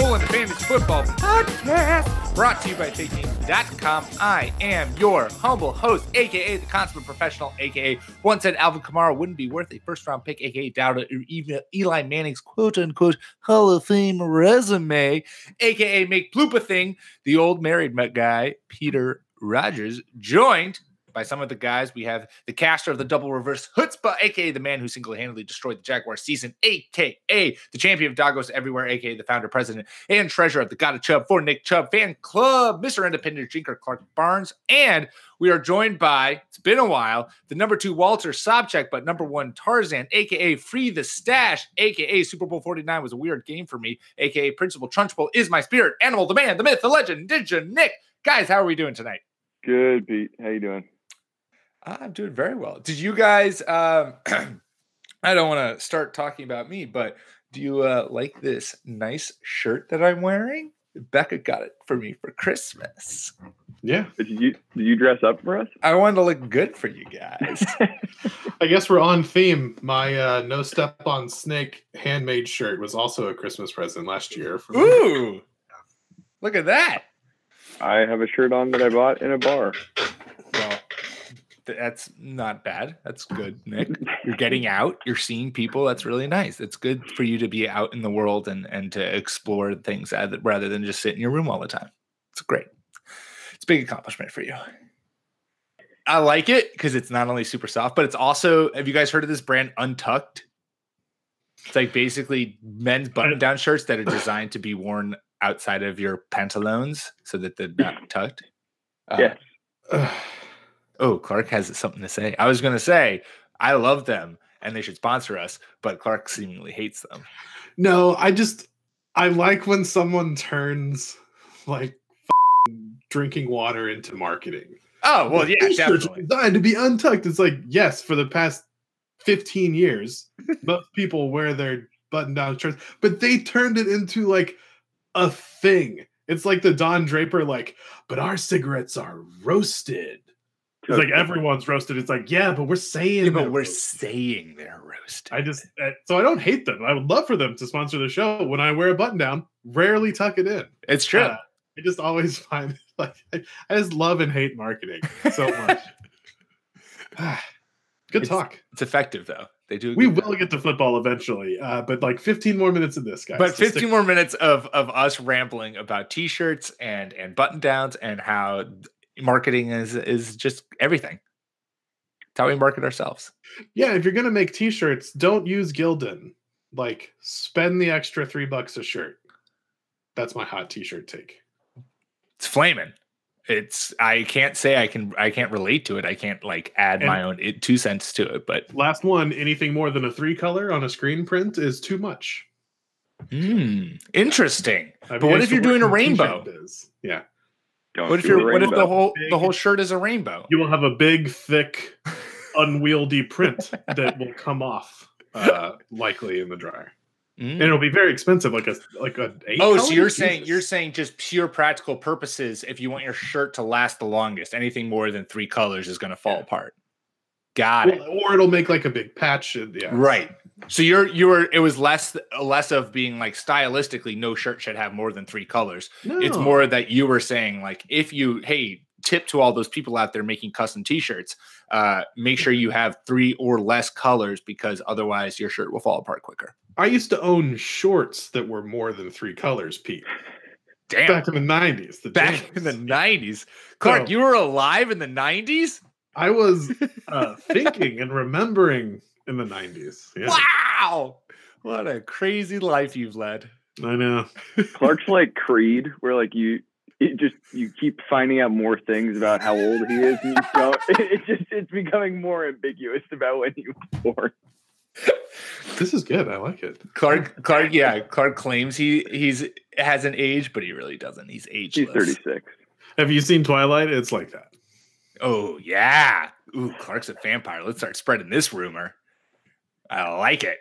RB1 colon Fantasy Football Podcast, brought to you by TakeTeams.com. I am your humble host, aka the consummate professional, aka one said Alvin Kamara wouldn't be worth a first round pick, aka doubted even Eli Manning's quote unquote Hall of Fame resume, aka make Plupa thing, the old married guy, Peter Rogers, joined by some of the guys. We have the caster of the double reverse chutzpah, aka the man who single handedly destroyed the Jaguar season, aka the champion of Dagos everywhere, aka the founder, president, and treasurer of the God of Chubb for Nick Chubb fan club, Mr. Independent Jinker Clark Barnes. And we are joined by, it's been a while, the number two Walter Sobchak, but number one Tarzan, aka Free the Stash, aka Super Bowl 49 was a weird game for me, aka Principal Trunchbull is my spirit, animal, the man, the myth, the legend, Ninja Nick. Guys, how are we doing tonight? Good, Pete. How you doing? I'm doing very well. Did you guys? Um, I don't want to start talking about me, but do you uh, like this nice shirt that I'm wearing? Becca got it for me for Christmas. Yeah, Did you did you dress up for us? I wanted to look good for you guys. I guess we're on theme. My uh, No Step on Snake handmade shirt was also a Christmas present last year. For me. Ooh, look at that. I have a shirt on that I bought in a bar. That's not bad. That's good, Nick. You're getting out. You're seeing people. That's really nice. It's good for you to be out in the world and and to explore things rather than just sit in your room all the time. It's great. It's a big accomplishment for you. I like it because it's not only super soft, but it's also. Have you guys heard of this brand Untucked? It's like basically men's button-down shirts that are designed to be worn outside of your pantaloons so that they're not tucked. Uh, Yes. Ugh. Oh, Clark has something to say. I was going to say, I love them and they should sponsor us, but Clark seemingly hates them. no, I just I like when someone turns like drinking water into marketing. Oh, well, yeah, "These definitely. designed to be untucked. It's like yes, for the past fifteen years, most people wear their button-down shirts, but they turned it into like a thing. It's like the Don Draper, like, but our cigarettes are roasted. It's like everyone's roasted. It's like, yeah, but we're saying, Yeah, but we're roasted. saying they're roasted. I just uh, so I don't hate them. I would love for them to sponsor the show. When I wear a button down, rarely tuck it in. it's true. Uh, I just always find like I, I just love and hate marketing so much. Good It's- talk. it's effective, though. They do. We will job. get to football eventually, uh, but like 15 more minutes of this, guys. But So stick- 15 more minutes of, of us rambling about t-shirts and and button downs and how marketing is is just everything. It's how we market ourselves. Yeah, if you're gonna make T-shirts, don't use Gildan. Like, spend the extra three bucks a shirt. That's my hot T-shirt take. It's flaming. It's I can't say I can I can't relate to it. I can't like add my own it, two cents to it, but Last one, anything more than a three color on a screen print is too much. Hmm, interesting. Have But what if you're doing a rainbow? Yeah. Don't What if you're what if the rainbow. whole the whole shirt is a rainbow? You will have a big, thick, unwieldy print that will come off uh, likely in the dryer. Mm. And it'll be very expensive, like a like a eight Oh, so you're saying you're saying just pure practical purposes. If you want your shirt to last the longest, anything more than three colors is going to fall Yeah. apart. Got it. Or it'll make like a big patch. Yeah, Right. So you're you were it was less less of being like stylistically no shirt should have more than three colors. It's more that you were saying like if you hey tip to all those people out there making custom t-shirts, uh make sure you have three or less colors because otherwise your shirt will fall apart quicker. I used to own shorts that were more than three colors, Pete. Damn. Back in the nineties. The Back in the 90s. Clark, So- you were alive in the 90s? I was uh, thinking and remembering in the nineties. Yeah. Wow. What a crazy life you've led. I know. Clark's like Creed, where like you it just you keep finding out more things about how old he is, and you don't. It just it's becoming more ambiguous about when he was born. This is good. I like it. Clark, Clark, yeah, Clark claims he he's has an age, but he really doesn't. He's ageless. He's 36. Have you seen Twilight? It's like that. Oh yeah. Ooh, Clark's a vampire. Let's start spreading this rumor. I like it.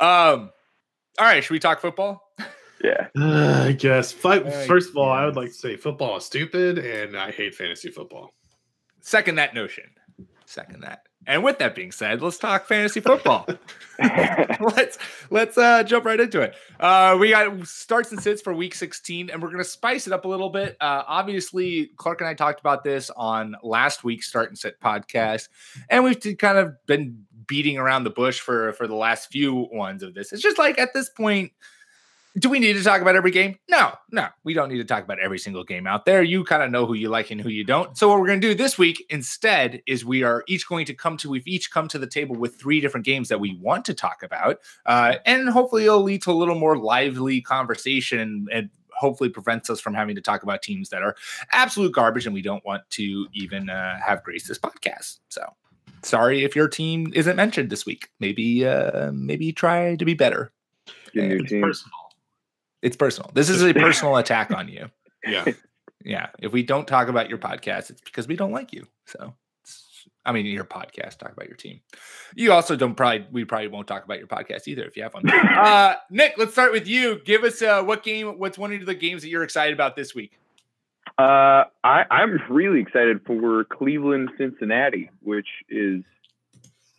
Um, all right, should we talk football? Yeah. Uh, I guess. Fight, first of all, I would like to say football is stupid, and I hate fantasy football. Second that notion. Second that. And with that being said, let's talk fantasy football. let's let's uh jump right into it. Uh we got starts and sits for week 16 and we're going to spice it up a little bit. Uh obviously Clark and I talked about this on last week's start and sit podcast and we've t- kind of been beating around the bush for for the last few ones of this. It's just like at this point do we need to talk about every game? No, no, we don't need to talk about every single game out there. You kind of know who you like and who you don't. So what we're going to do this week instead is we are each going to come to we've each come to the table with three different games that we want to talk about, uh, and hopefully it'll lead to a little more lively conversation and hopefully prevents us from having to talk about teams that are absolute garbage and we don't want to even uh, have grace this podcast. So sorry if your team isn't mentioned this week. Maybe uh, maybe try to be better. Get a new It's team. personal. It's personal. This is a personal attack on you. Yeah. Yeah. If we don't talk about your podcast, it's because we don't like you. So, I mean, your podcast, talk about your team. You also don't probably, we probably won't talk about your podcast either if you have one. uh, Nick, let's start with you. Give us uh, what game, what's one of the games that you're excited about this week? Uh, I, I'm really excited for Cleveland Cincinnati, which is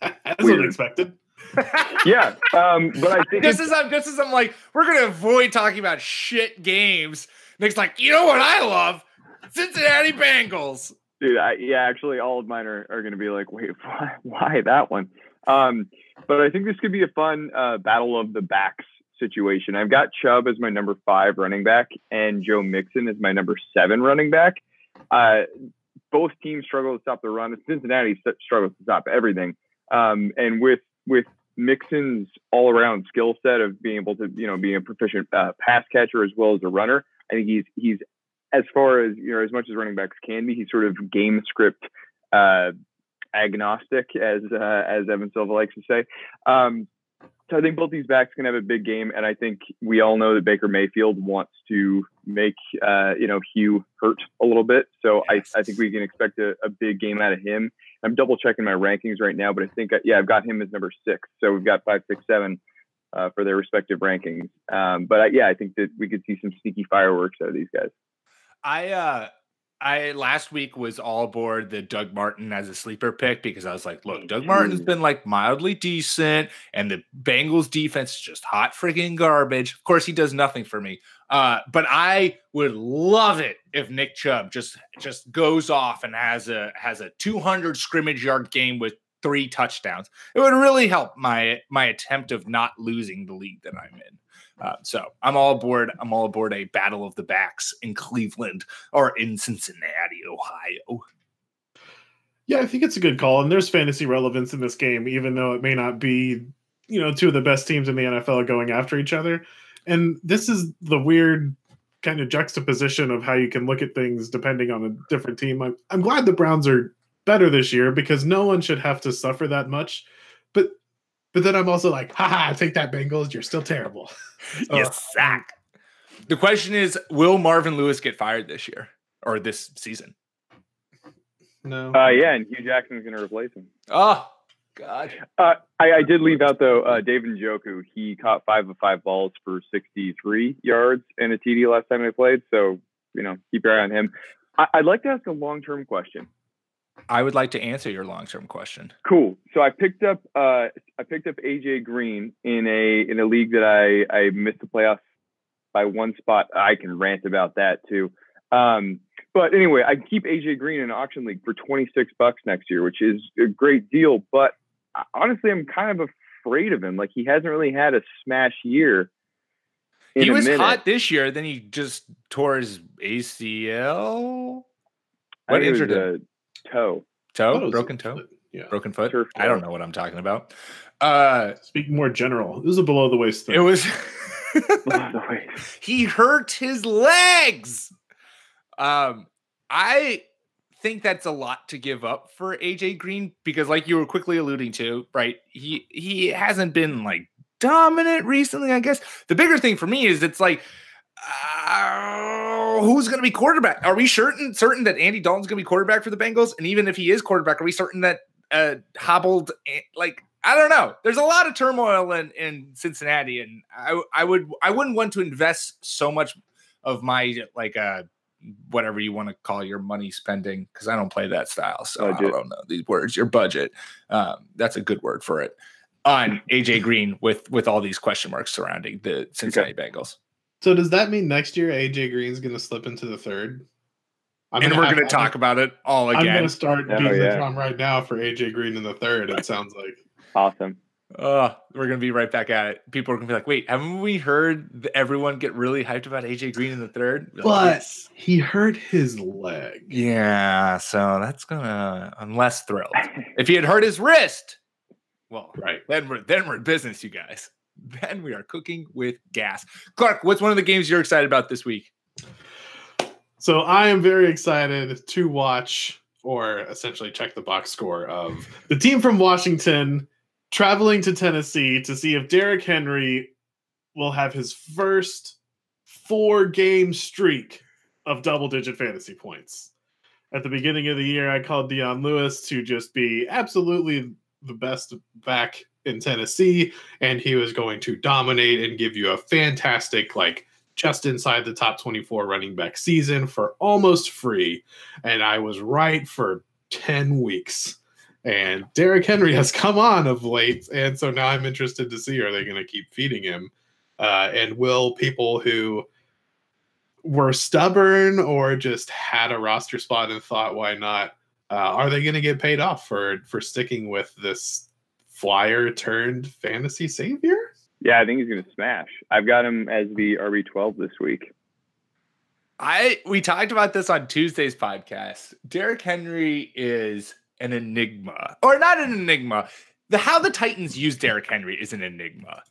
That's Weird. unexpected. yeah. Um, but I think this is as I'm, just as I'm like, we're going to avoid talking about shit games. Nick's like, you know what I love? Cincinnati Bengals. dude, I, yeah, actually, all of mine are, are going to be like, wait, why, why that one? Um, but I think this could be a fun uh, battle of the backs situation. I've got Chubb as my number five running back and Joe Mixon as my number seven running back. Uh, both teams struggle to stop the run. Cincinnati struggles to stop everything. Um, and with with Mixon's all around skill set of being able to, you know, being a proficient uh, pass catcher as well as a runner, I think he's he's as far as you know, as much as running backs can be, he's sort of game script uh, agnostic, as uh, as Evan Silva likes to say. Um, so I think both these backs can have a big game, and I think we all know that Baker Mayfield wants to make uh, you know Hue hurt a little bit. So I, I think we can expect a, a big game out of him. I'm double checking my rankings right now, but I think uh, yeah, I've got him as number six. So we've got five, six, seven uh, for their respective rankings. Um, but I, yeah, I think that we could see some sneaky fireworks out of these guys. I uh I last week was all aboard the Doug Martin as a sleeper pick because I was like, look, Doug Martin's been like mildly decent, and the Bengals defense is just hot freaking garbage. Of course, he does nothing for me. Uh, but I would love it if Nick Chubb just just goes off and has a has a 200 scrimmage yard game with three touchdowns. It would really help my my attempt of not losing the league that I'm in. Uh, so I'm all aboard. I'm all aboard a battle of the backs in Cleveland or in Cincinnati, Ohio. Yeah, I think it's a good call, and there's fantasy relevance in this game, even though it may not be, you know, two of the best teams in the NFL going after each other. And this is the weird kind of juxtaposition of how you can look at things depending on a different team. I'm, I'm glad the Browns are better this year because no one should have to suffer that much. But but then I'm also like, haha, take that Bengals, you're still terrible. You Uh, sack. The question is, will Marvin Lewis get fired this year or this season? No. Uh, yeah, and Hue Jackson's going to replace him. Oh God. Uh, I, I did leave out though. Uh, David Njoku, he caught five of five balls for 63 yards and a TD last time they played. So you know, keep your eye on him. I, I'd like to ask a long-term question. I would like to answer your long-term question. Cool. So I picked up uh, I picked up AJ Green in a in a league that I I missed the playoffs by one spot. I can rant about that too. Um, but anyway, I keep AJ Green in an auction league for 26 bucks next year, which is a great deal. But honestly, I'm kind of afraid of him. Like he hasn't really had a smash year. in he a was minute. hot this year, then he just tore his ACL. I What think it was injured him? A toe. I thought it Toe, was- broken toe. Yeah. Broken foot. Turf I don't know what I'm talking about. Uh, Speaking more general, This is a below the waist thing. it was. Wait. he hurt his legs. Um, I think that's a lot to give up for AJ Green because, like you were quickly alluding to, right? He he hasn't been like dominant recently. I guess the bigger thing for me is it's like. Uh, who's going to be quarterback? Are we certain certain that Andy Dalton's going to be quarterback for the Bengals? And even if he is quarterback, are we certain that uh, hobbled eh, like I don't know. There's a lot of turmoil in, in Cincinnati, and I I would I wouldn't want to invest so much of my like uh whatever you want to call your money spending because I don't play that style, so I don't know these words. Your budget, um, that's a good word for it. On AJ Green with with all these question marks surrounding the Cincinnati Bengals, So does that mean next year AJ Green's going to slip into the third? I'm and gonna we're going to talk about it all again. I'm going to start Oh, beating the drum right now for AJ Green in the third. It sounds like. Awesome. Oh, we're gonna be right back at it. People are gonna be like, "Wait, haven't we heard everyone get really hyped about AJ Green in the third? Be like, But he hurt his leg. yeah, so that's gonna. I'm less thrilled. If he had hurt his wrist, well, Right. then we're then we're in business, you guys. Then we are cooking with gas. Clark, what's one of the games you're excited about this week? So I am very excited to watch or essentially check the box score of the team from Washington traveling to Tennessee to see if Derrick Henry will have his first four game streak of double digit fantasy points. At the beginning of the year, I called Dion Lewis to just be absolutely the best back in Tennessee, and he was going to dominate and give you a fantastic, like, just inside the top 24 running back season for almost free. And I was right for 10 weeks. And Derrick Henry has come on of late. And so now I'm interested to see are they going to keep feeding him? Uh, and will people who were stubborn or just had a roster spot and thought, why not? Uh, are they going to get paid off for for sticking with this flyer turned fantasy savior? Yeah, I think he's going to smash. I've got him as the RB12 this week. I we talked about this on Tuesday's podcast. Derrick Henry is an enigma, or not an enigma. The how the Titans use Derrick Henry is an enigma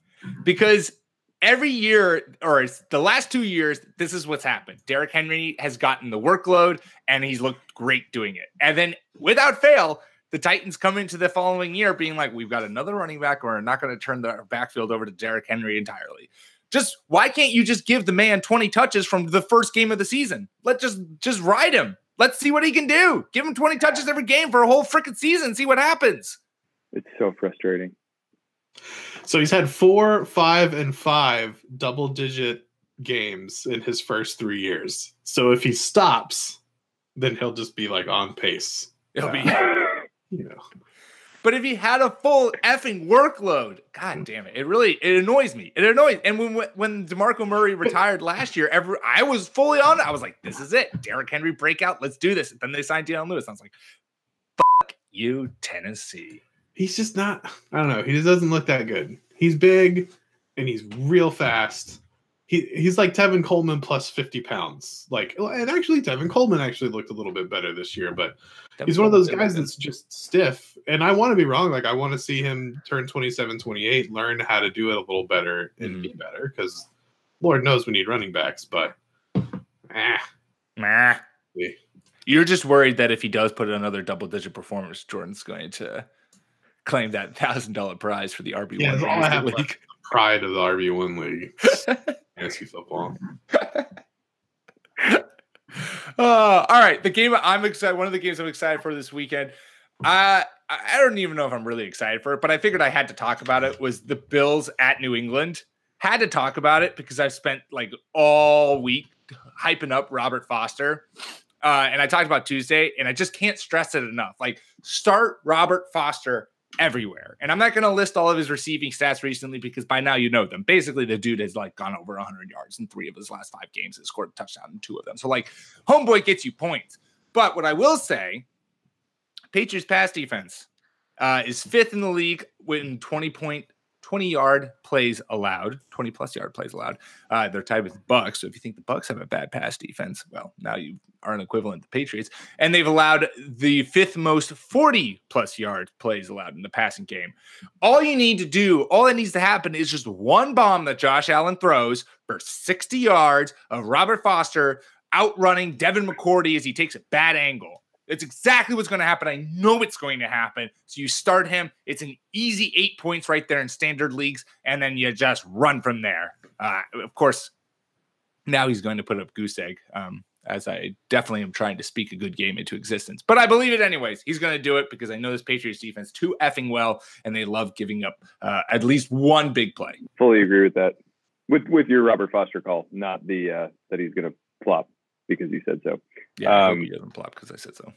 because every year, or it's the last two years, this is what's happened. Derrick Henry has gotten the workload and he's looked great doing it. And then without fail, the Titans come into the following year being like, we've got another running back. We're not going to turn the backfield over to Derrick Henry entirely. Just why can't you just give the man 20 touches from the first game of the season? Let's just just ride him. Let's see what he can do. Give him 20 touches every game for a whole freaking season. See what happens. It's so frustrating. So he's had four, five, and five double digit games in his first three years. So if he stops, then he'll just be like on pace. It'll be You know. But if he had a full effing workload, god mm. damn it, it really it annoys me. It annoys. And when when Demarco Murray retired last year, every I was fully on it. I was like, this is it, Derrick Henry breakout. Let's do this. then they signed Dion Lewis. I was like, fuck you, Tennessee. He's just not I don't know, he just doesn't look that good. He's big and he's real fast. He he's like Tevin Coleman plus 50 pounds. Like and actually Tevin Coleman actually looked a little bit better this year, but he's one of those guys that's just stiff and i want to be wrong like i want to see him turn 27 28 learn how to do it a little better and be better because lord knows we need running backs but eh, Nah. Yeah. You're just worried that if he does put another double digit performance, Jordan's going to claim that thousand dollar prize for the RB one that's all I have league. pride of the rb1 league fantasy football Uh, all right, the game I'm excited. One of the games I'm excited for this weekend. I I don't even know if I'm really excited for it, but I figured I had to talk about it. Was the Bills at New England? Had to talk about it because I've spent like all week hyping up Robert Foster, uh, and I talked about Tuesday, and I just can't stress it enough. Like, start Robert Foster everywhere. And I'm not going to list all of his receiving stats recently because by now you know them. Basically, the dude has like gone over 100 yards in three of his last five games and scored a touchdown in two of them. So like, homeboy gets you points. But what I will say, Patriots pass defense uh, is fifth in the league with 20 point 20 yard plays allowed, 20 plus yard plays allowed. Uh, they're tied with Bucks. So if you think the Bucks have a bad pass defense, well, now you are an equivalent to the Patriots. And they've allowed the fifth most 40 plus yard plays allowed in the passing game. All you need to do, all that needs to happen is just one bomb that Josh Allen throws for 60 yards of Robert Foster outrunning Devin McCourty as he takes a bad angle. It's exactly what's going to happen. I know it's going to happen. So you start him. It's an easy eight points right there in standard leagues, and then you just run from there. Uh, of course, now he's going to put up goose egg. Um, as I definitely am trying to speak a good game into existence, but I believe it anyways. He's going to do it because I know this Patriots defense too effing well, and they love giving up uh, at least one big play. Fully agree with that. With with your Robert Foster call, not the uh, that he's going to flop because you said so. Yeah, Um, he doesn't plop because I said so.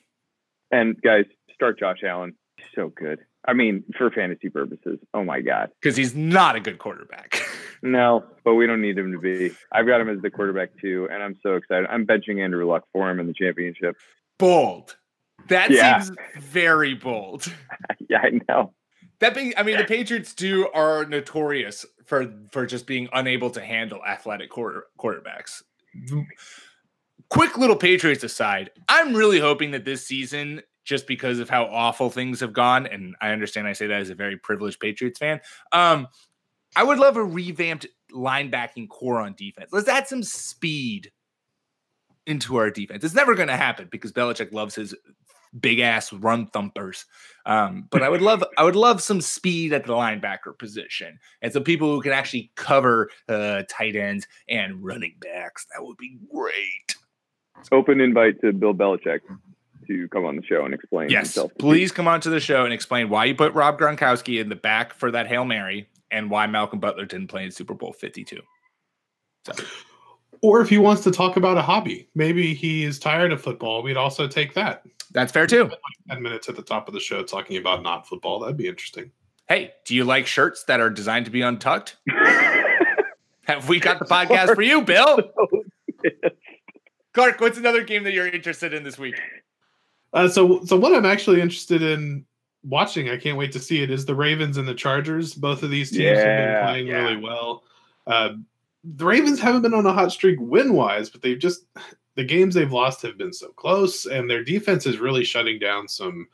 And guys, start Josh Allen. So good. I mean, for fantasy purposes. Oh my god. Because he's not a good quarterback. No, but we don't need him to be. I've got him as the quarterback too, and I'm so excited. I'm benching Andrew Luck for him in the championship. bold. That Yeah. seems very bold. yeah, I know. That being, I mean, the Patriots do are notorious for for just being unable to handle athletic quarter, quarterbacks. Quick little Patriots aside, I'm really hoping that this season, just because of how awful things have gone, and I understand I say that as a very privileged Patriots fan, um, I would love a revamped linebacking corps on defense. Let's add some speed into our defense. It's never going to happen because Belichick loves his big ass run thumpers. Um, but I would love I would love some speed at the linebacker position and some people who can actually cover uh, tight ends and running backs. That would be great. Open invite to Bill Belichick to come on the show and explain Yes, himself. please come on to the show and explain why you put Rob Gronkowski in the back for that hail mary and why Malcolm Butler didn't play in Super Bowl Fifty Two. So Or if he wants to talk about a hobby, maybe he is tired of football. We'd also take that. that's fair too. 10 minutes at the top of the show talking about not football. That'd be interesting. Hey, do you like shirts that are designed to be untucked? Have we got the podcast for you, Bill? Clark, what's another game that you're interested in this week? Uh, so, so what I'm actually interested in watching, I can't wait to see it, is the Ravens and the Chargers. Both of these teams have been playing yeah. really well. Uh, the Ravens haven't been on a hot streak win wise, but they've just the games they've lost have been so close, and their defense is really shutting down some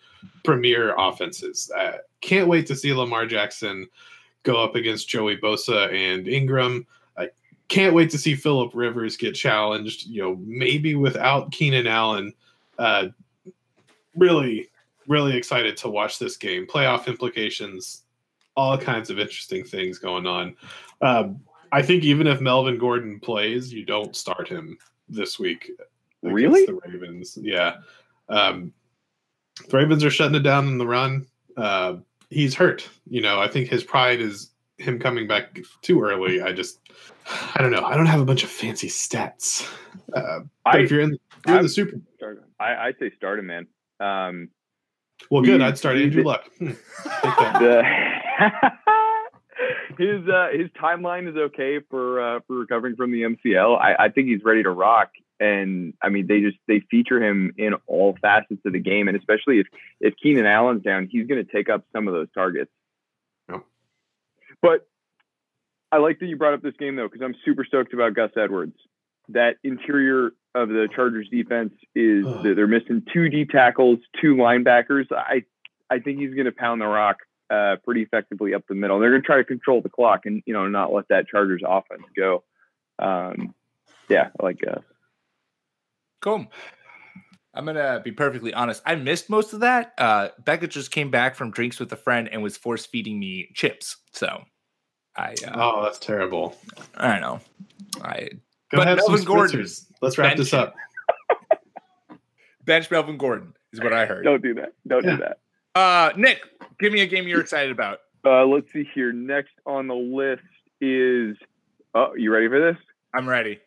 premier offenses. Uh, can't wait to see Lamar Jackson go up against Joey Bosa and Ingram. Can't wait to see Philip Rivers get challenged. You know, maybe without Keenan Allen. Uh, really, really excited to watch this game. Playoff implications, all kinds of interesting things going on. Um, I think even if Melvin Gordon plays, you don't start him this week. Really? The Ravens, yeah. Um, the Ravens are shutting it down in the run. Uh, he's hurt. You know, I think his pride is him coming back too early. I just, I don't know. I don't have a bunch of fancy stats. Uh, but I, if you're in, you're in the Super, I I say start him, man. Um, well, good. I'd start Andrew Luck. Hmm. The his uh, his timeline is okay for uh, for recovering from the MCL. I, I think he's ready to rock. And I mean, they just they feature him in all facets of the game, and especially if if Keenan Allen's down, he's going to take up some of those targets. But I like that you brought up this game though, because I'm super stoked about Gus Edwards. That interior of the Chargers defense is they're missing two D tackles, two linebackers. I I think he's going to pound the rock uh, pretty effectively up the middle. They're going to try to control the clock and you know not let that Chargers offense go. Um, yeah, I like uh, Cool. I'm gonna be perfectly honest. I missed most of that. Uh, Becca just came back from drinks with a friend and was force feeding me chips. So I, uh, Oh, that's terrible. I don't know. I Go But have some Melvin Gordon. Let's wrap this up. bench Melvin Gordon is what I heard. don't do that. Don't Yeah. do that. Uh, Nick, give me a game you're excited about. Uh, let's see here. Next on the list is. Oh, you ready for this? I'm ready.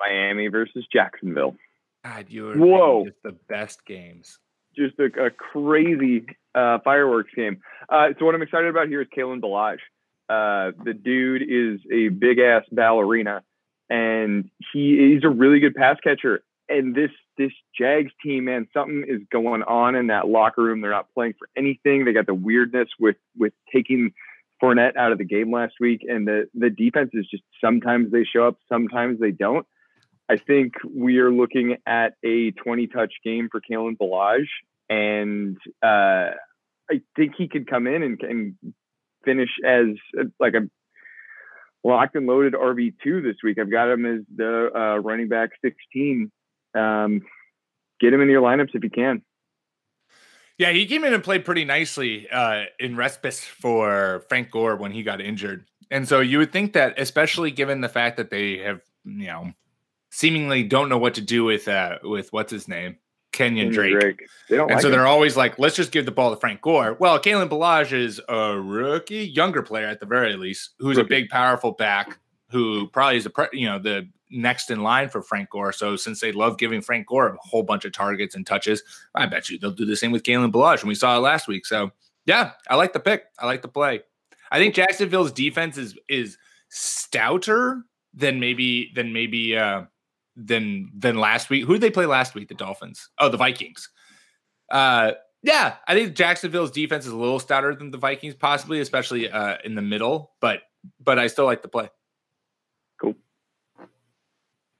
Miami versus Jacksonville. God, you are Whoa. just the best games. Just a, a crazy uh, fireworks game. Uh, so what I'm excited about here is Kalen Ballage. Uh, the dude is a big ass ballerina, and he he's a really good pass catcher. And this this Jags team, man, something is going on in that locker room. They're not playing for anything. They got the weirdness with with taking Fournette out of the game last week, and the the defense is just sometimes they show up, sometimes they don't. I think we are looking at a 20 touch game for Kalen Ballage, and uh, I think he could come in and, and finish as like a locked and loaded RB two this week. I've got him as the uh, running back 16. Um, get him in your lineups if you can. Yeah, he came in and played pretty nicely uh, in respite for Frank Gore when he got injured. And so you would think that, especially given the fact that they have, you know, seemingly don't know what to do with uh with what's his name, Kenyon Drake. Drake. They don't and like so him. they're always like, let's just give the ball to Frank Gore. Well, Kalen Ballage is a rookie, younger player at the very least, who's rookie. a big, powerful back who probably is a you know the next in line for Frank Gore. So since they love giving Frank Gore a whole bunch of targets and touches, I bet you they'll do the same with Kalen Ballage, and we saw it last week. So yeah, I like the pick. I like the play. I think Jacksonville's defense is is stouter than maybe than maybe uh than than last week. Who did they play last week? The Dolphins. Oh, the Vikings. Uh yeah, I think Jacksonville's defense is a little stouter than the Vikings, possibly, especially uh, in the middle. But but I still like the play. Cool.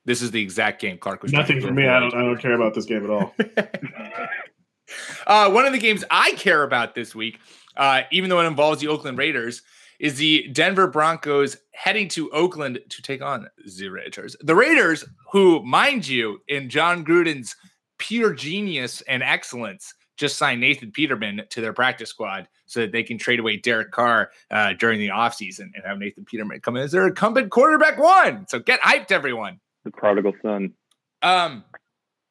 This is the exact game Clark was. Nothing for me. I don't. I don't care about this game at all. uh, one of the games I care about this week, uh, even though it involves the Oakland Raiders, is the Denver Broncos heading to Oakland to take on the Raiders. The Raiders, who, mind you, in Jon Gruden's pure genius and excellence, just signed Nathan Peterman to their practice squad so that they can trade away Derek Carr uh, during the offseason and have Nathan Peterman come in as their incumbent quarterback one. So get hyped, everyone the prodigal son. Um,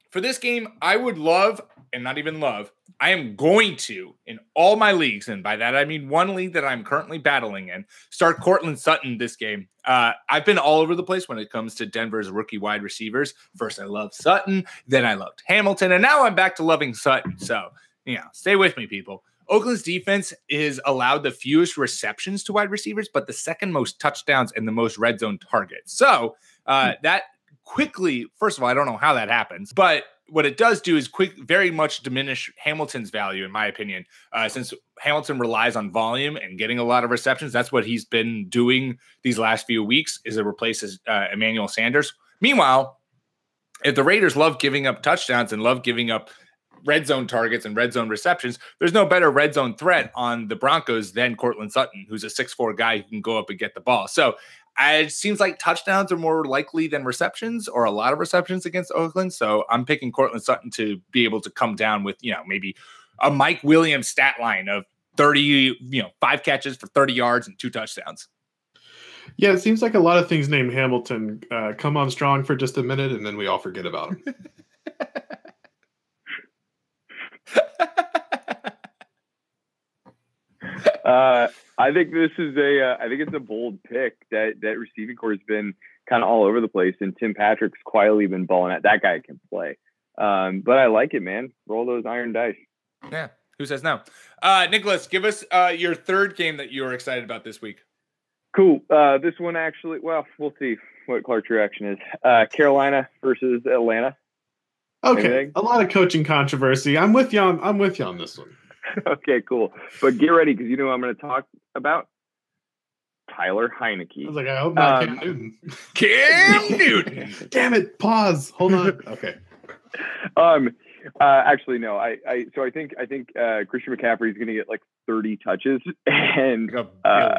for this game, I would love, and not even love, I am going to, in all my leagues, and by that I mean one league that I'm currently battling in, start Courtland Sutton this game. Uh, I've been all over the place when it comes to Denver's rookie wide receivers. First, I loved Sutton, then I loved Hamilton, and now I'm back to loving Sutton. So, you know, stay with me, people. Oakland's defense is allowed the fewest receptions to wide receivers, but the second most touchdowns and the most red zone targets. So, uh, that quickly, first of all, I don't know how that happens, but what it does do is quick, very much diminish Hamilton's value, in my opinion, uh, since Hamilton relies on volume and getting a lot of receptions. That's what he's been doing these last few weeks is it replaces uh, Emmanuel Sanders. Meanwhile, if the Raiders love giving up touchdowns and love giving up red zone targets and red zone receptions, there's no better red zone threat on the Broncos than Courtland Sutton, who's a six-four guy who can go up and get the ball. So it seems like touchdowns are more likely than receptions or a lot of receptions against Oakland. So I'm picking Courtland Sutton to be able to come down with, you know, maybe a Mike Williams stat line of 30, you know, five catches for 30 yards and two touchdowns. Yeah, it seems like a lot of things named Hamilton uh, come on strong for just a minute and then we all forget about them. uh, I think this is a. Uh, I think it's a bold pick that that receiving corps has been kind of all over the place, and Tim Patrick's quietly been balling at. That guy can play, um, but I like it, man. Roll those iron dice. Yeah, who says no? Uh, Nicholas, give us uh, your third game that you are excited about this week. Cool. Uh, this one actually, well, we'll see what Clark's reaction is. Uh, Carolina versus Atlanta. Okay, Anything? a lot of coaching controversy. I'm with you on. I'm with you on this one. okay, cool. But get ready because you know I'm going to talk about Tyler Heinicke. I was like, I hope not um, Cam Newton. Cam Newton. Damn it! Pause. Hold on. Okay. Um. Uh, actually, no. I, I. So I think. I think uh, Christian McCaffrey is going to get like 30 touches, and uh,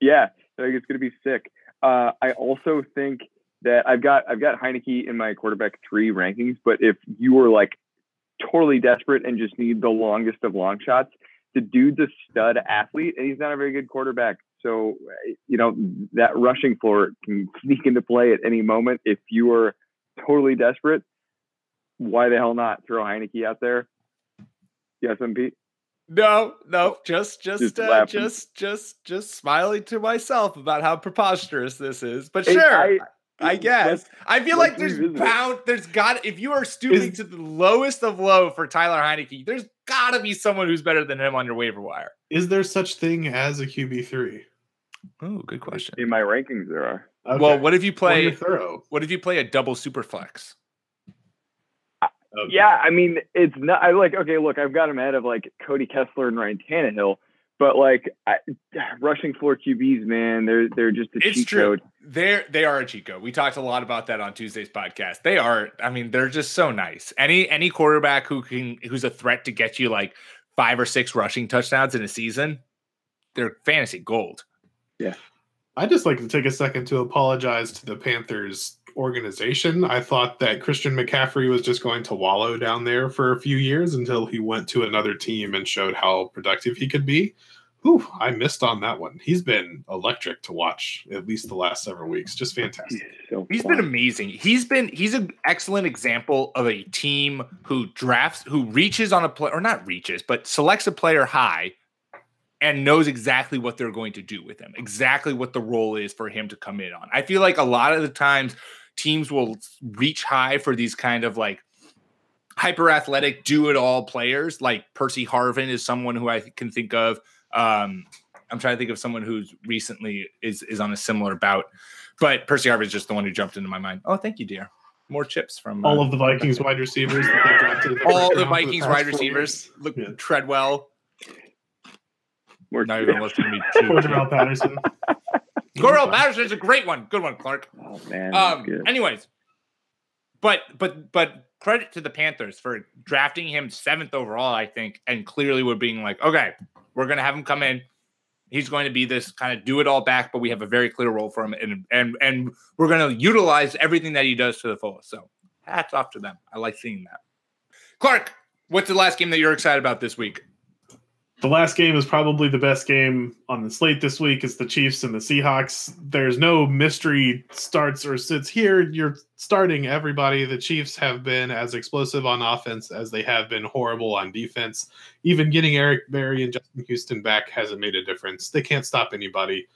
yeah, I think it's going to be sick. Uh, I also think that I've got I've got Heinicke in my quarterback three rankings, but if you were like totally desperate and just need the longest of long shots. The dude's a stud athlete, and he's not a very good quarterback. So, you know, that rushing floor can sneak into play at any moment. If you are totally desperate, why the hell not throw Heinicke out there? Yes, Pete. No, no, just just just uh, just just just smiling to myself about how preposterous this is. But sure, I, I guess. I feel like there's bound, there's got if you are stooping is, to the lowest of low for Tyler Heinicke, there's got to be someone who's better than him on your waiver wire. Is there such thing as a QB three? Oh, good question. In my rankings, there are. Okay. Well, what if you play? Thorough. What if you play a double super flex? Okay. Yeah, I mean, it's not. I like. Okay, look, I've got him ahead of like Cody Kessler and Ryan Tannehill, but like I, rushing floor QBs, man, they're they're just a It's cheat true. code. They're they are a cheat code. We talked a lot about that on Tuesday's podcast. They are. I mean, they're just so nice. Any any quarterback who can who's a threat to get you like five or six rushing touchdowns in a season, they're fantasy gold. Yeah. I just like to take a second to apologize to the Panthers organization. I thought that hmm. Christian McCaffrey was just going to wallow down there for a few years until he went to another team and showed how productive he could be. Whew, I missed on that one. He's been electric to watch at least the last several weeks. Just He's fantastic. so He's fun. been amazing. He's been he's an excellent example of a team who drafts who reaches on a play or not reaches, but selects a player high and knows exactly what they're going to do with him, exactly what the role is for him to come in on. I feel like a lot of the times teams will reach high for these kind of like hyper athletic, do it all players. Like Percy Harvin is someone who I can think of. Um, I'm trying to think of someone who's recently is is on a similar bout, but Percy Harvin is just the one who jumped into my mind. Oh, thank you, dear. More chips from uh, All of the Vikings wide receivers that they drafted. the all the Vikings past wide receivers. years. Look, Yeah. Treadwell. More Not even listening to me. too. Cordell Patterson. Cordell is a great one. Good one, Clark. Oh man, Um, good. anyways, but but but credit to the Panthers for drafting him seventh overall, I think, and clearly we're being like, okay, we're gonna have him come in. He's going to be this kind of do it all back, but we have a very clear role for him, and and and we're gonna utilize everything that he does to the fullest. So hats off to them. I like seeing that. Clark, what's the last game that you're excited about this week? The last game is probably the best game on the slate this week. It's the Chiefs and the Seahawks. There's no mystery starts or sits here. You're starting everybody. The Chiefs have been as explosive on offense as they have been horrible on defense. Even getting Eric Berry and Justin Houston back hasn't made a difference. They can't stop anybody.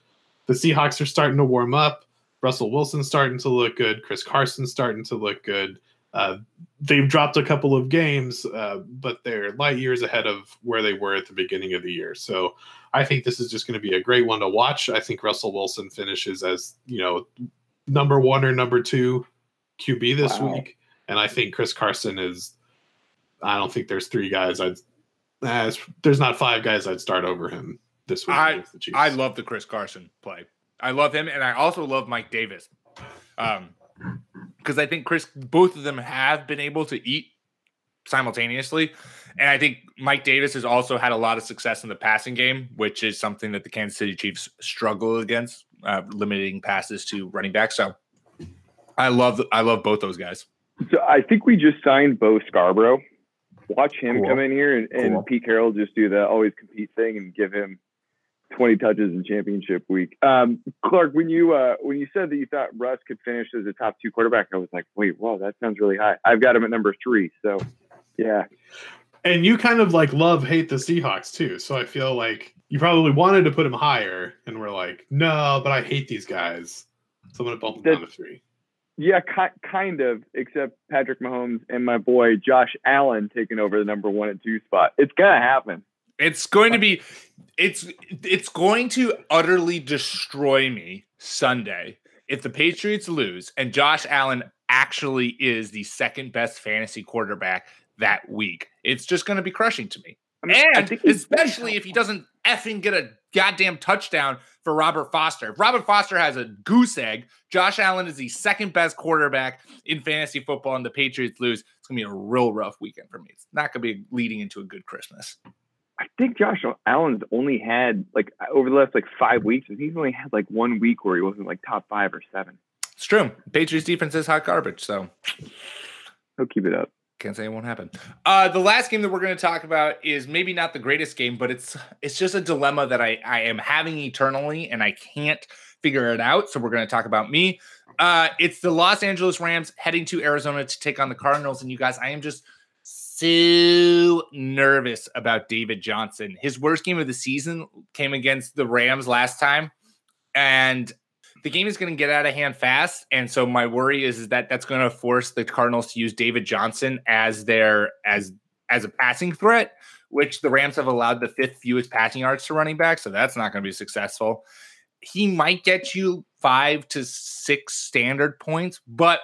The Seahawks are starting to warm up. Russell Wilson's starting to look good. Chris Carson's starting to look good. Uh, they've dropped a couple of games, uh, but they're light years ahead of where they were at the beginning of the year. So I think this is just going to be a great one to watch. I think Russell Wilson finishes as you know number one or number two QB this Wow. week, and I think Chris Carson is. I don't think there's three guys. I'd there's not five guys I'd start over him this week I- the I love the Chris Carson play. I love him, and I also love Mike Davis. Um, because I think Chris, both of them have been able to eat simultaneously, and I think Mike Davis has also had a lot of success in the passing game, which is something that the Kansas City Chiefs struggle against, uh, limiting passes to running back. So, I love I love both those guys. So I think we just signed Bo Scarborough. Watch him Cool. come in here and, and Cool. Pete Carroll just do the always compete thing and give him 20 touches in championship week. Um, Clark, when you uh, when you said that you thought Russ could finish as a top two quarterback, I was like, wait, whoa, that sounds really high. I've got him at number three. So yeah, and you kind of like love hate the Seahawks too. So I feel like you probably wanted to put him higher, and we're like, no, but I hate these guys. So I'm gonna bump him down to three. yeah, ki- kind of. Except Patrick Mahomes and my boy Josh Allen taking over the number one and two spot. It's gonna happen. It's going to be it's it's going to utterly destroy me Sunday if the Patriots lose and Josh Allen actually is the second best fantasy quarterback that week. It's just going to be crushing to me. I mean, And especially if he doesn't effing get a goddamn touchdown for Robert Foster. If Robert Foster has a goose egg, Josh Allen is the second best quarterback in fantasy football, and the Patriots lose. It's gonna be a real rough weekend for me. It's not gonna be leading into a good Christmas. I think Josh Allen's only had like over the last like five weeks, he's only had like one week where he wasn't like top five or seven. It's true. Patriots defense is hot garbage, so He'll keep it up. can't say it won't happen. Uh, the last game that we're going to talk about is maybe not the greatest game, but it's it's just a dilemma that I I am having eternally, and I can't figure it out. So we're going to talk about me. Uh, it's the Los Angeles Rams heading to Arizona to take on the Cardinals, and you guys, I am just so nervous about David Johnson. His worst game of the season came against the Rams last time, and the game is going to get out of hand fast. And so my worry is, is that that's going to force the Cardinals to use David Johnson as their as as a passing threat, which the Rams have allowed the fifth fewest passing yards to running back. So that's not going to be successful. He might get you five to six standard points, but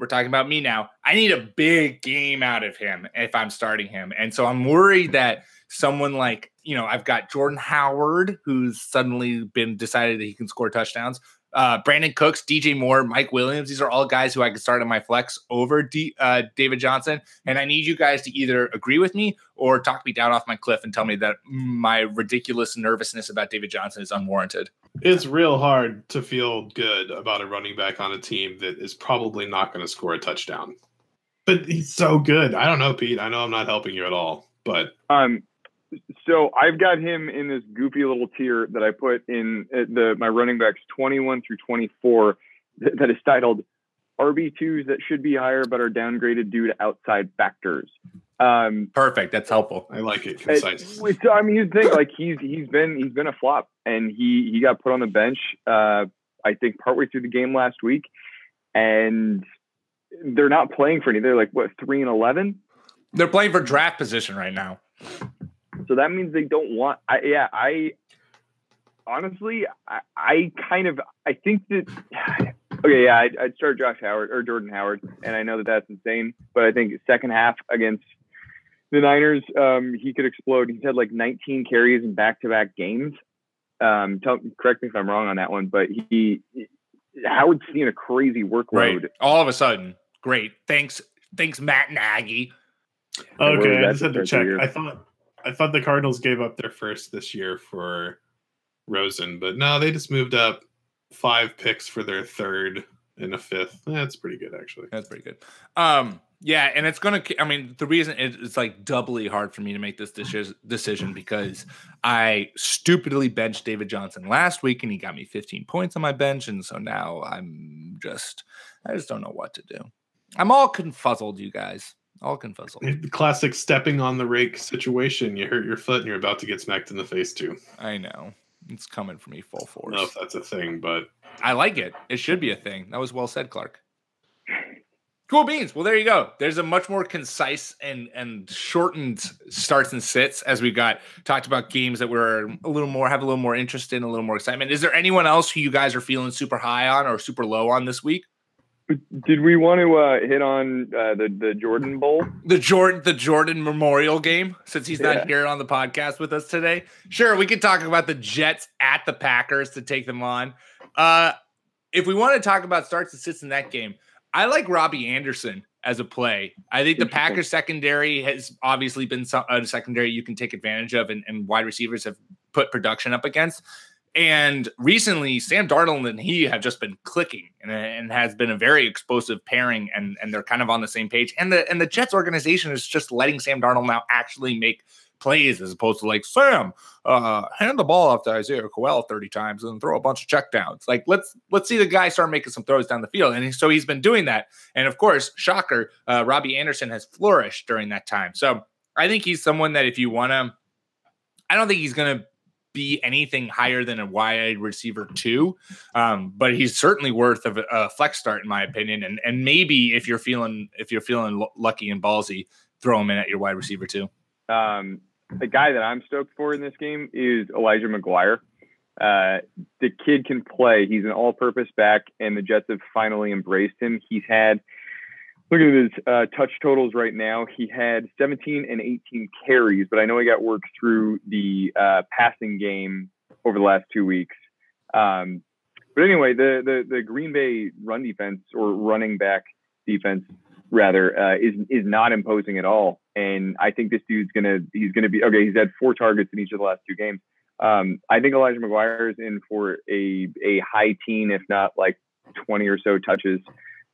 we're talking about me now. I need a big game out of him if I'm starting him. And so I'm worried that someone like, you know, I've got Jordan Howard, who's suddenly been decided that he can score touchdowns. Uh, Brandin Cooks, DJ Moore, Mike Williams. These are all guys who I could start in my flex over D, uh, David Johnson. And I need you guys to either agree with me or talk me down off my cliff and tell me that my ridiculous nervousness about David Johnson is unwarranted. It's real hard to feel good about a running back on a team that is probably not going to score a touchdown. But he's so good. I don't know, Pete. I know I'm not helping you at all, but um, so I've got him in this goofy little tier that I put in uh, the my running backs 21 through 24 that is titled RB2s that should be higher but are downgraded due to outside factors. Um, Perfect. That's helpful. I like it. Concise. It, I mean, you think like he's he's been he's been a flop, and he he got put on the bench. Uh, I think partway through the game last week, and they're not playing for any. They're like what three and eleven. They're playing for draft position right now. So that means they don't want. I, yeah, I honestly, I, I kind of, I think that. Okay, yeah, I'd, I'd start Josh Howard or Jordan Howard, and I know that that's insane, but I think second half against the Niners, um, he could explode. He's had like 19 carries in back-to-back games. Um, tell, correct me if I'm wrong on that one, but he, Howard's seeing a crazy workload. Right. All of a sudden, great. Thanks, thanks, Matt Nagy. Okay, I just had to check. I thought I thought the Cardinals gave up their first this year for Rosen, but no, they just moved up five picks for their third and a fifth. That's pretty good, actually. That's pretty good. Um, yeah, and it's gonna. I mean, the reason it's like doubly hard for me to make this decision because I stupidly benched David Johnson last week, and he got me 15 points on my bench, and so now I'm just, I just don't know what to do. I'm all confuzzled, you guys all confuzzled. The classic stepping on the rake situation. You hurt your foot and you're about to get smacked in the face too. I know. It's coming for me full force. I don't know if that's a thing, but I like it. It should be a thing. That was well said, Clark. Cool beans. Well, there you go. There's a much more concise and and shortened starts and sits as we got talked about games that we're a little more have a little more interest in, a little more excitement. Is there anyone else who you guys are feeling super high on or super low on this week? Did we want to uh, hit on uh, the the Jordan Bowl? The Jordan the Jordan Memorial Game since he's not yeah. here on the podcast with us today. Sure, we could talk about the Jets at the Packers to take them on. Uh, if we want to talk about starts and sits in that game, I like Robby Anderson as a play. I think the Packers secondary has obviously been a secondary you can take advantage of, and, and wide receivers have put production up against. And recently, Sam Darnold and he have just been clicking, and, and has been a very explosive pairing, and and they're kind of on the same page. And the and the Jets organization is just letting Sam Darnold now actually make plays as opposed to like Sam, uh, hand the ball off to Isaiah Crowell 30 times and throw a bunch of checkdowns. Like let's let's see the guy start making some throws down the field. And so he's been doing that. And of course, shocker, uh, Robby Anderson has flourished during that time. So I think he's someone that if you want to, I don't think he's going to be anything higher than a wide receiver two, um, but he's certainly worth a, a, flex start in my opinion. And and maybe if you're feeling if you're feeling lucky and ballsy, throw him in at your wide receiver too. Um, the guy that I'm stoked for in this game is Elijah McGuire. Uh, the kid can play. He's an all-purpose back, and the Jets have finally embraced him. He's had look at his uh, touch totals right now, he had 17 and 18 carries, but I know he got work through the uh, passing game over the last two weeks. Um, but anyway, the, the the Green Bay run defense or running back defense rather uh, is is not imposing at all, and I think this dude's gonna he's gonna be okay. He's had four targets in each of the last two games. Um, I think Elijah McGuire is in for a a high teen, if not like 20 or so touches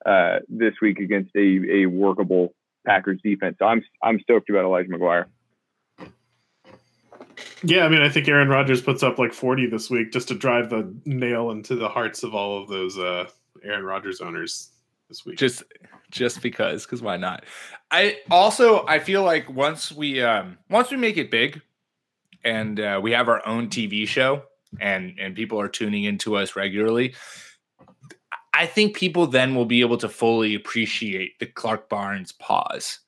uh, this week against a, a workable Packers defense. So I'm I'm stoked about Elijah McGuire. Yeah, I mean, I think Aaron Rodgers puts up like 40 this week just to drive the nail into the hearts of all of those uh, Aaron Rodgers owners this week. Just just because, because why not? I also I feel like once we um once we make it big and uh, we have our own TV show and and people are tuning into us regularly, I think people then will be able to fully appreciate the Clark Barnes pause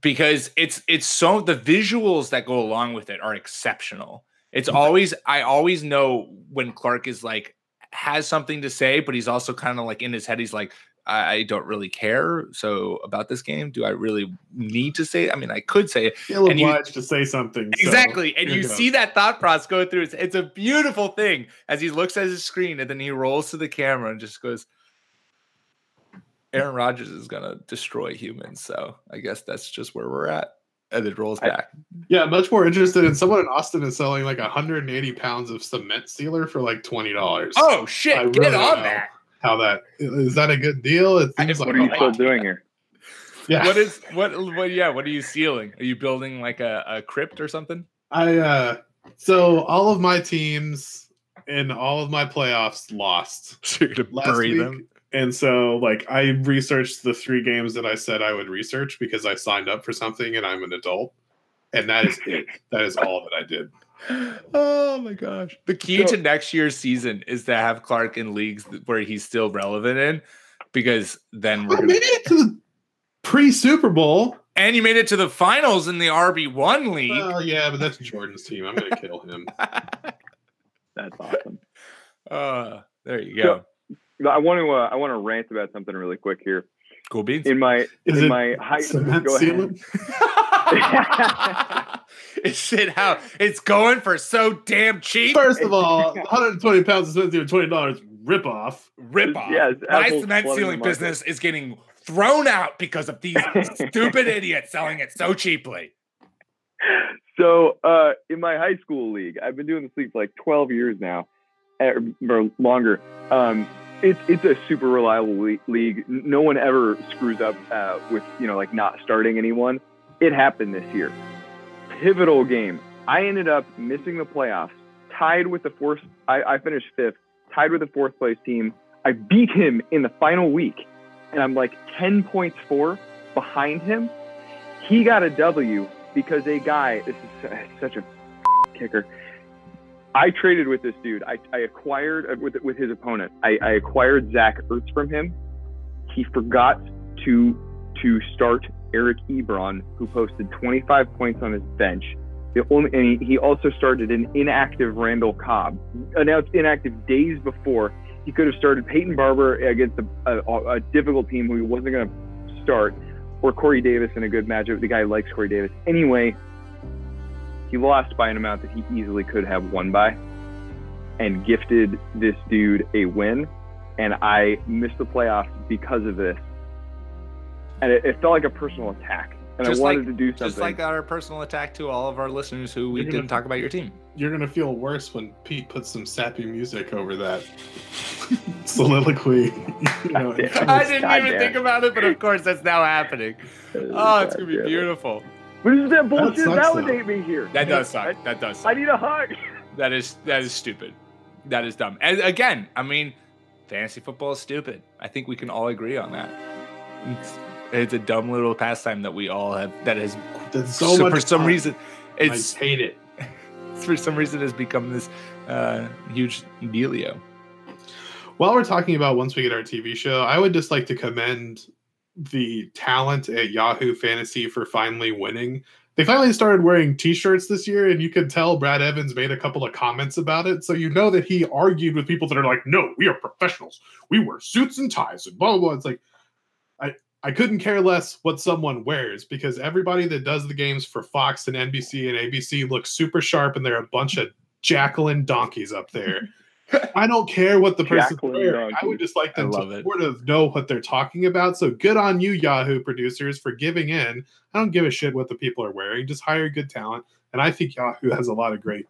because it's it's so the visuals that go along with it are exceptional. It's always I always know when Clark is like has something to say, but he's also kind of like in his head, he's like, I, I don't really care. So about this game, do I really need to say? It? I mean, I could say it. Feel And you- obliged to say something. so Exactly. And here you goes. see that thought process go through. It's, it's a beautiful thing as he looks at his screen and then he rolls to the camera and just goes, Aaron Rodgers is going to destroy humans. So I guess that's just where we're at. And then rolls I- back. Yeah, much more interested in someone in Austin is selling like 180 pounds of cement sealer for like twenty dollars. Oh, shit. I Get really on know. that. How that is that a good deal? It seems what like What are you still lot. doing here? Yeah, What is, what, what, yeah, what are you sealing? Are you building like a, a crypt or something? I uh so all of my teams in all of my playoffs lost. So you're going to Last bury week, them? And so like I researched the three games that I said I would research because I signed up for something and I'm an adult. And that is it. That is all that I did. Oh my gosh. The key So- to next year's season is to have Clark in leagues where he's still relevant in because then we're I gonna made it to the pre Super Bowl. and you made it to the finals in the RB1 league. Well, yeah, but that's Jordan's team. I'm gonna kill him. That's awesome. uh, there you go. I want to uh, I want to rant about something really quick here. Cool beans. In my Is in it my high Cement go ahead. it's shit how it's going for so damn cheap. First of all, 120 pounds of cement sealant, twenty dollars rip off. Rip off. Yes, My Apple's cement sealing business is getting thrown out because of these stupid idiots selling it so cheaply. So, uh, in my high school league, I've been doing this league for like 12 years now, eh, or longer. Um, it's it's a super reliable le- league. No one ever screws up uh, with you know like not starting anyone. It happened this year. Pivotal game. I ended up missing the playoffs, tied with the fourth. I, I finished fifth, tied with the fourth place team. I beat him in the final week, and I'm like 10 points four behind him. He got a W because a guy, this is such a kicker. I traded with this dude. I, I acquired uh, with with his opponent. I, I acquired Zach Ertz from him. He forgot to to start Eric Ebron, who posted 25 points on his bench. The only and he, he also started an inactive Randall Cobb, announced inactive days before. He could have started Peyton Barber against a, a, a difficult team who he wasn't going to start or Corey Davis in a good matchup. The guy likes Corey Davis. Anyway, he lost by an amount that he easily could have won by and gifted this dude a win. And I missed the playoffs because of this. And it, it felt like a personal attack. And Just I wanted like- to do something. Just like our personal attack to all of our listeners who we You're gonna- didn't talk about your team. You're gonna feel worse when Pete puts some sappy music over that soliloquy. You know, I didn't God even damn. think about it, but of course that's now happening. Oh, it's gonna be beautiful. But isn't that bullshit? sucks, Validate me here. That does I, suck. That does suck. I need a hug. That is that is stupid. That is dumb. And again, I mean, fantasy football is stupid. I think we can all agree on that. It's, it's a dumb little pastime that we all have. That has That's so much for some fun. reason, it's I hate it. for some reason has become this uh, huge dealio. While we're talking about once we get our TV show, I would just like to commend the talent at Yahoo Fantasy for finally winning. They finally started wearing T-shirts this year, and you could tell Brad Evans made a couple of comments about it. So you know that he argued with people that are like, "No, we are professionals. We wear suits and ties and blah blah blah." It's like, I I couldn't care less what someone wears because everybody that does the games for Fox and NBC and ABC looks super sharp, and they're a bunch of Jacqueline donkeys up there. I don't care what the person's Jacqueline wearing. I would just like them to it. sort of know what they're talking about. So good on you, Yahoo producers, for giving in. I don't give a shit what the people are wearing. Just hire good talent. And I think Yahoo has a lot of great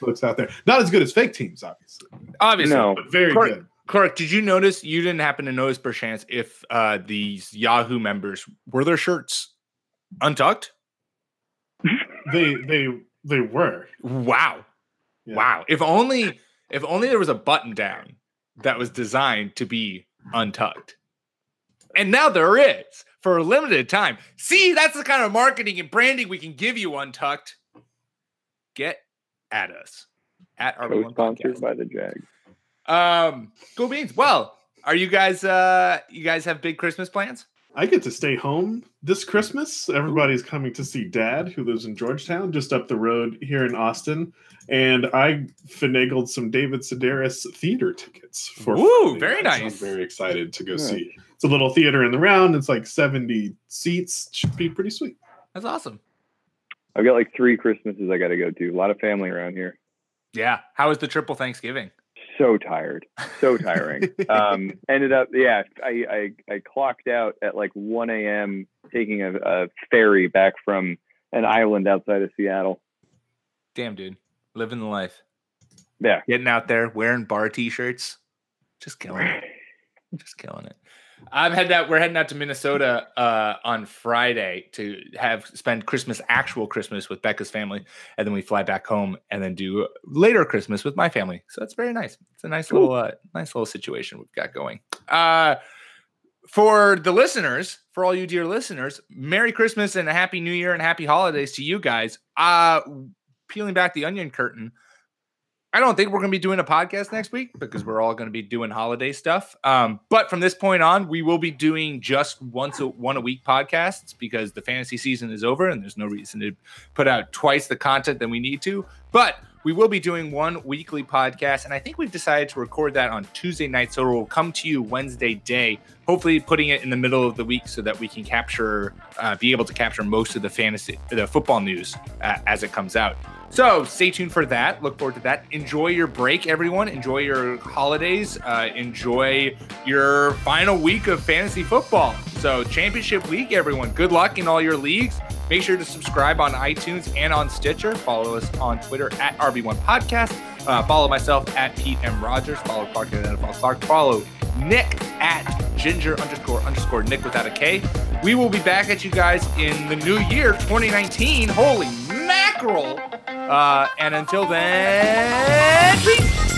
looks out there. Not as good as fake teams, obviously, Obviously, No. but very Correct. good. Clark, did you notice? You didn't happen to notice, perchance, if uh, these Yahoo members were their shirts untucked? They they they were. Wow, Yeah. wow! If only, if only there was a button down that was designed to be untucked, and now there is for a limited time. See, that's the kind of marketing and branding we can give you, untucked. Get at us at our Co-sponsored by the Jags. Um, go beans. Well, are you guys? Uh, you guys have big Christmas plans? I get to stay home this Christmas. Everybody's coming to see Dad, who lives in Georgetown, just up the road here in Austin. And I finagled some David Sedaris theater tickets for. Ooh, Friday very night, so nice. I'm very excited to go Yeah. see. It's a little theater in the round. It's like 70 seats. Should be pretty sweet. That's awesome. I've got like three Christmases I got to go to. A lot of family around here. Yeah. How was the triple Thanksgiving? So tired, so tiring. um, ended up, yeah, I, I I clocked out at like 1 a.m. taking a, a ferry back from an island outside of Seattle. Damn, dude. Living the life. Yeah, Getting out there, wearing bar t shirts. Just killing it. Just killing it. I'm heading out. We're heading out to Minnesota uh, on Friday to have spend Christmas, actual Christmas, with Becca's family, and then we fly back home and then do later Christmas with my family. So it's very nice. It's a nice Cool. little, uh, nice little situation we've got going. Uh, for the listeners, for all you dear listeners, Merry Christmas and a Happy New Year and Happy Holidays to you guys. Uh, peeling back the onion curtain. I don't think we're going to be doing a podcast next week because we're all going to be doing holiday stuff. Um, but from this point on, we will be doing just once a one a week podcasts because the fantasy season is over and there's no reason to put out twice the content than we need to. But we will be doing one weekly podcast, and I think we've decided to record that on Tuesday night, so it will come to you Wednesday day. Hopefully, putting it in the middle of the week so that we can capture, uh, be able to capture most of the fantasy, the football news uh, as it comes out. So stay tuned for that. Look forward to that. Enjoy your break, everyone. Enjoy your holidays. Uh, enjoy your final week of fantasy football. So championship week, everyone. Good luck in all your leagues. Make sure to subscribe on iTunes and on Stitcher. Follow us on Twitter at RB1 Podcast. Uh, follow myself at Pete M. Rogers. Follow Clark at NFL Clark. Follow Nick at ginger underscore underscore Nick without a K. We will be back at you guys in the new year 2019. Holy mackerel. Uh, and until then, peace.